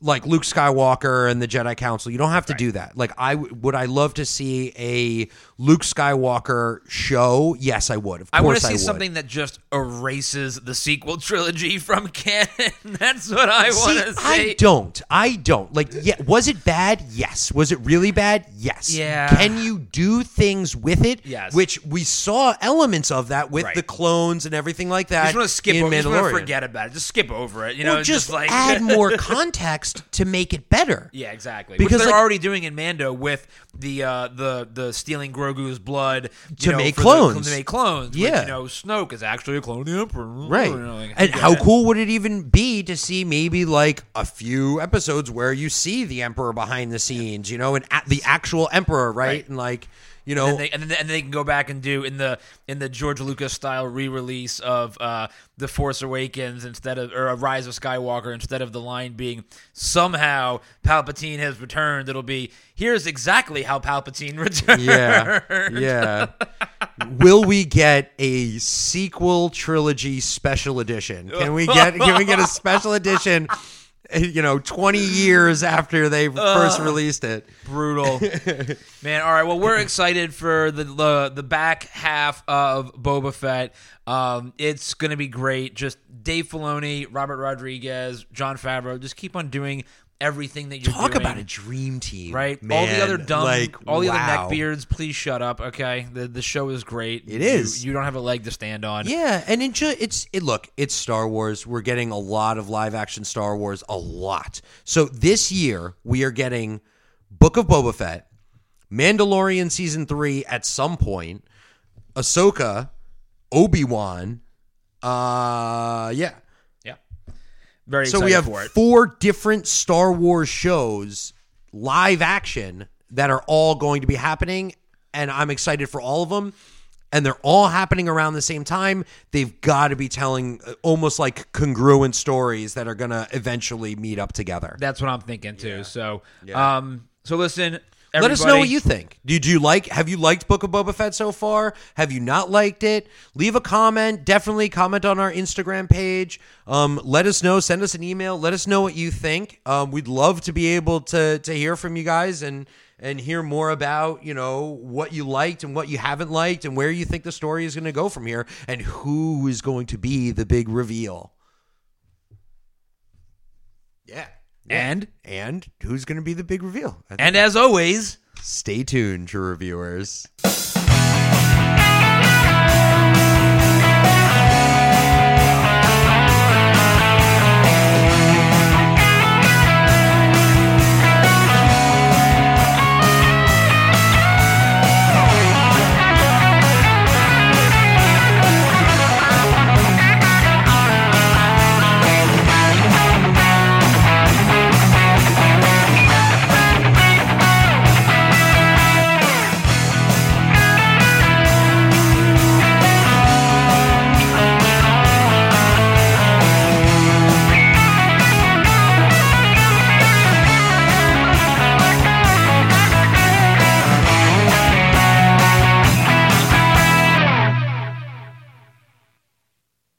Speaker 1: like Luke Skywalker and the Jedi Council. You don't have to do that. Like I w- would I love to see a Luke Skywalker show? Yes, I would. Of
Speaker 2: I want to see something that just erases the sequel trilogy [LAUGHS] from canon. [LAUGHS] That's what I want to
Speaker 1: See, I don't. I don't. Like, yeah, was it bad? Yes. Was it really bad? Yes.
Speaker 2: Yeah.
Speaker 1: Can you do things with it?
Speaker 2: Yes.
Speaker 1: Which we saw elements of that with
Speaker 2: Right.
Speaker 1: the clones and everything like that.
Speaker 2: I just want to skip over. Just want to forget about it. Just skip over it. You know,
Speaker 1: just,
Speaker 2: like
Speaker 1: add [LAUGHS] more context to make it better.
Speaker 2: Yeah, exactly.
Speaker 1: Because,
Speaker 2: Which they're
Speaker 1: like-
Speaker 2: already doing in Mando with the uh, the the stealing Grogu's blood
Speaker 1: To
Speaker 2: know,
Speaker 1: make
Speaker 2: for the-
Speaker 1: clones.
Speaker 2: to make clones.
Speaker 1: Yeah.
Speaker 2: you know, Snoke is actually a clone of the Emperor.
Speaker 1: Right.
Speaker 2: You know, like,
Speaker 1: and how cool would it even be to see maybe like a few episodes where you see the emperor behind the scenes, you know, and a- the actual emperor, right?
Speaker 2: Right.
Speaker 1: And like, you know,
Speaker 2: and they, and then and they can go back and do in the in the George Lucas style re-release of uh, the Force Awakens instead of or a Rise of Skywalker instead of the line being somehow Palpatine has returned. It'll be here's exactly how Palpatine [LAUGHS] returned.
Speaker 1: Yeah. Yeah. Will we get a sequel trilogy special edition? Can we get can we get a special edition [LAUGHS] you know 20 years after they first released it?
Speaker 2: Brutal, [LAUGHS] man. All right, well, we're excited for the the, the back half of Boba Fett. Um, it's gonna be great. Just Dave Filoni, Robert Rodriguez, Jon Favreau. Just keep on doing everything that you're
Speaker 1: Talk
Speaker 2: doing.
Speaker 1: about a dream team.
Speaker 2: right? all the other dumb,
Speaker 1: like
Speaker 2: all the
Speaker 1: wow.
Speaker 2: other neckbeards, please shut up. Okay, the the show is great.
Speaker 1: It is.
Speaker 2: You- You, don't have a leg to stand on.
Speaker 1: Yeah, and it ju- it's it look, it's Star Wars. We're getting a lot of live action Star Wars, a lot. So this year we are getting Book of Boba Fett, Mandalorian season 3 at some point, Ahsoka, Obi-Wan, uh yeah.
Speaker 2: yeah. Very
Speaker 1: So we have
Speaker 2: for it.
Speaker 1: four different Star Wars shows live action that are all going to be happening and I'm excited for all of them and they're all happening around the same time. They've got to be telling uh, almost like congruent stories that are going to eventually meet up together.
Speaker 2: That's what I'm thinking too. So, um, so listen.
Speaker 1: Let us know what you think. Did you like? Have you liked Book of Boba Fett so far? Have you not liked it? Leave a comment. Definitely comment on our Instagram page. Um, let us know. Send us an email. Let us know what you think. Um, we'd love to be able to to hear from you guys and and hear more about you know what you liked and what you haven't liked and where you think the story is going to go from here and who is going to be the big reveal. Yeah.
Speaker 2: And
Speaker 1: And who's going to be the big reveal?
Speaker 2: and as always.
Speaker 1: Stay tuned, true reviewers.